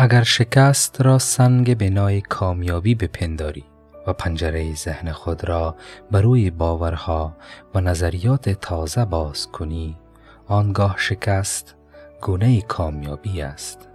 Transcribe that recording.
اگر شکست را سنگ بنای کامیابی بپنداری و پنجره ذهن خود را بر روی باورها و نظریات تازه باز کنی آنگاه شکست گونه کامیابی است.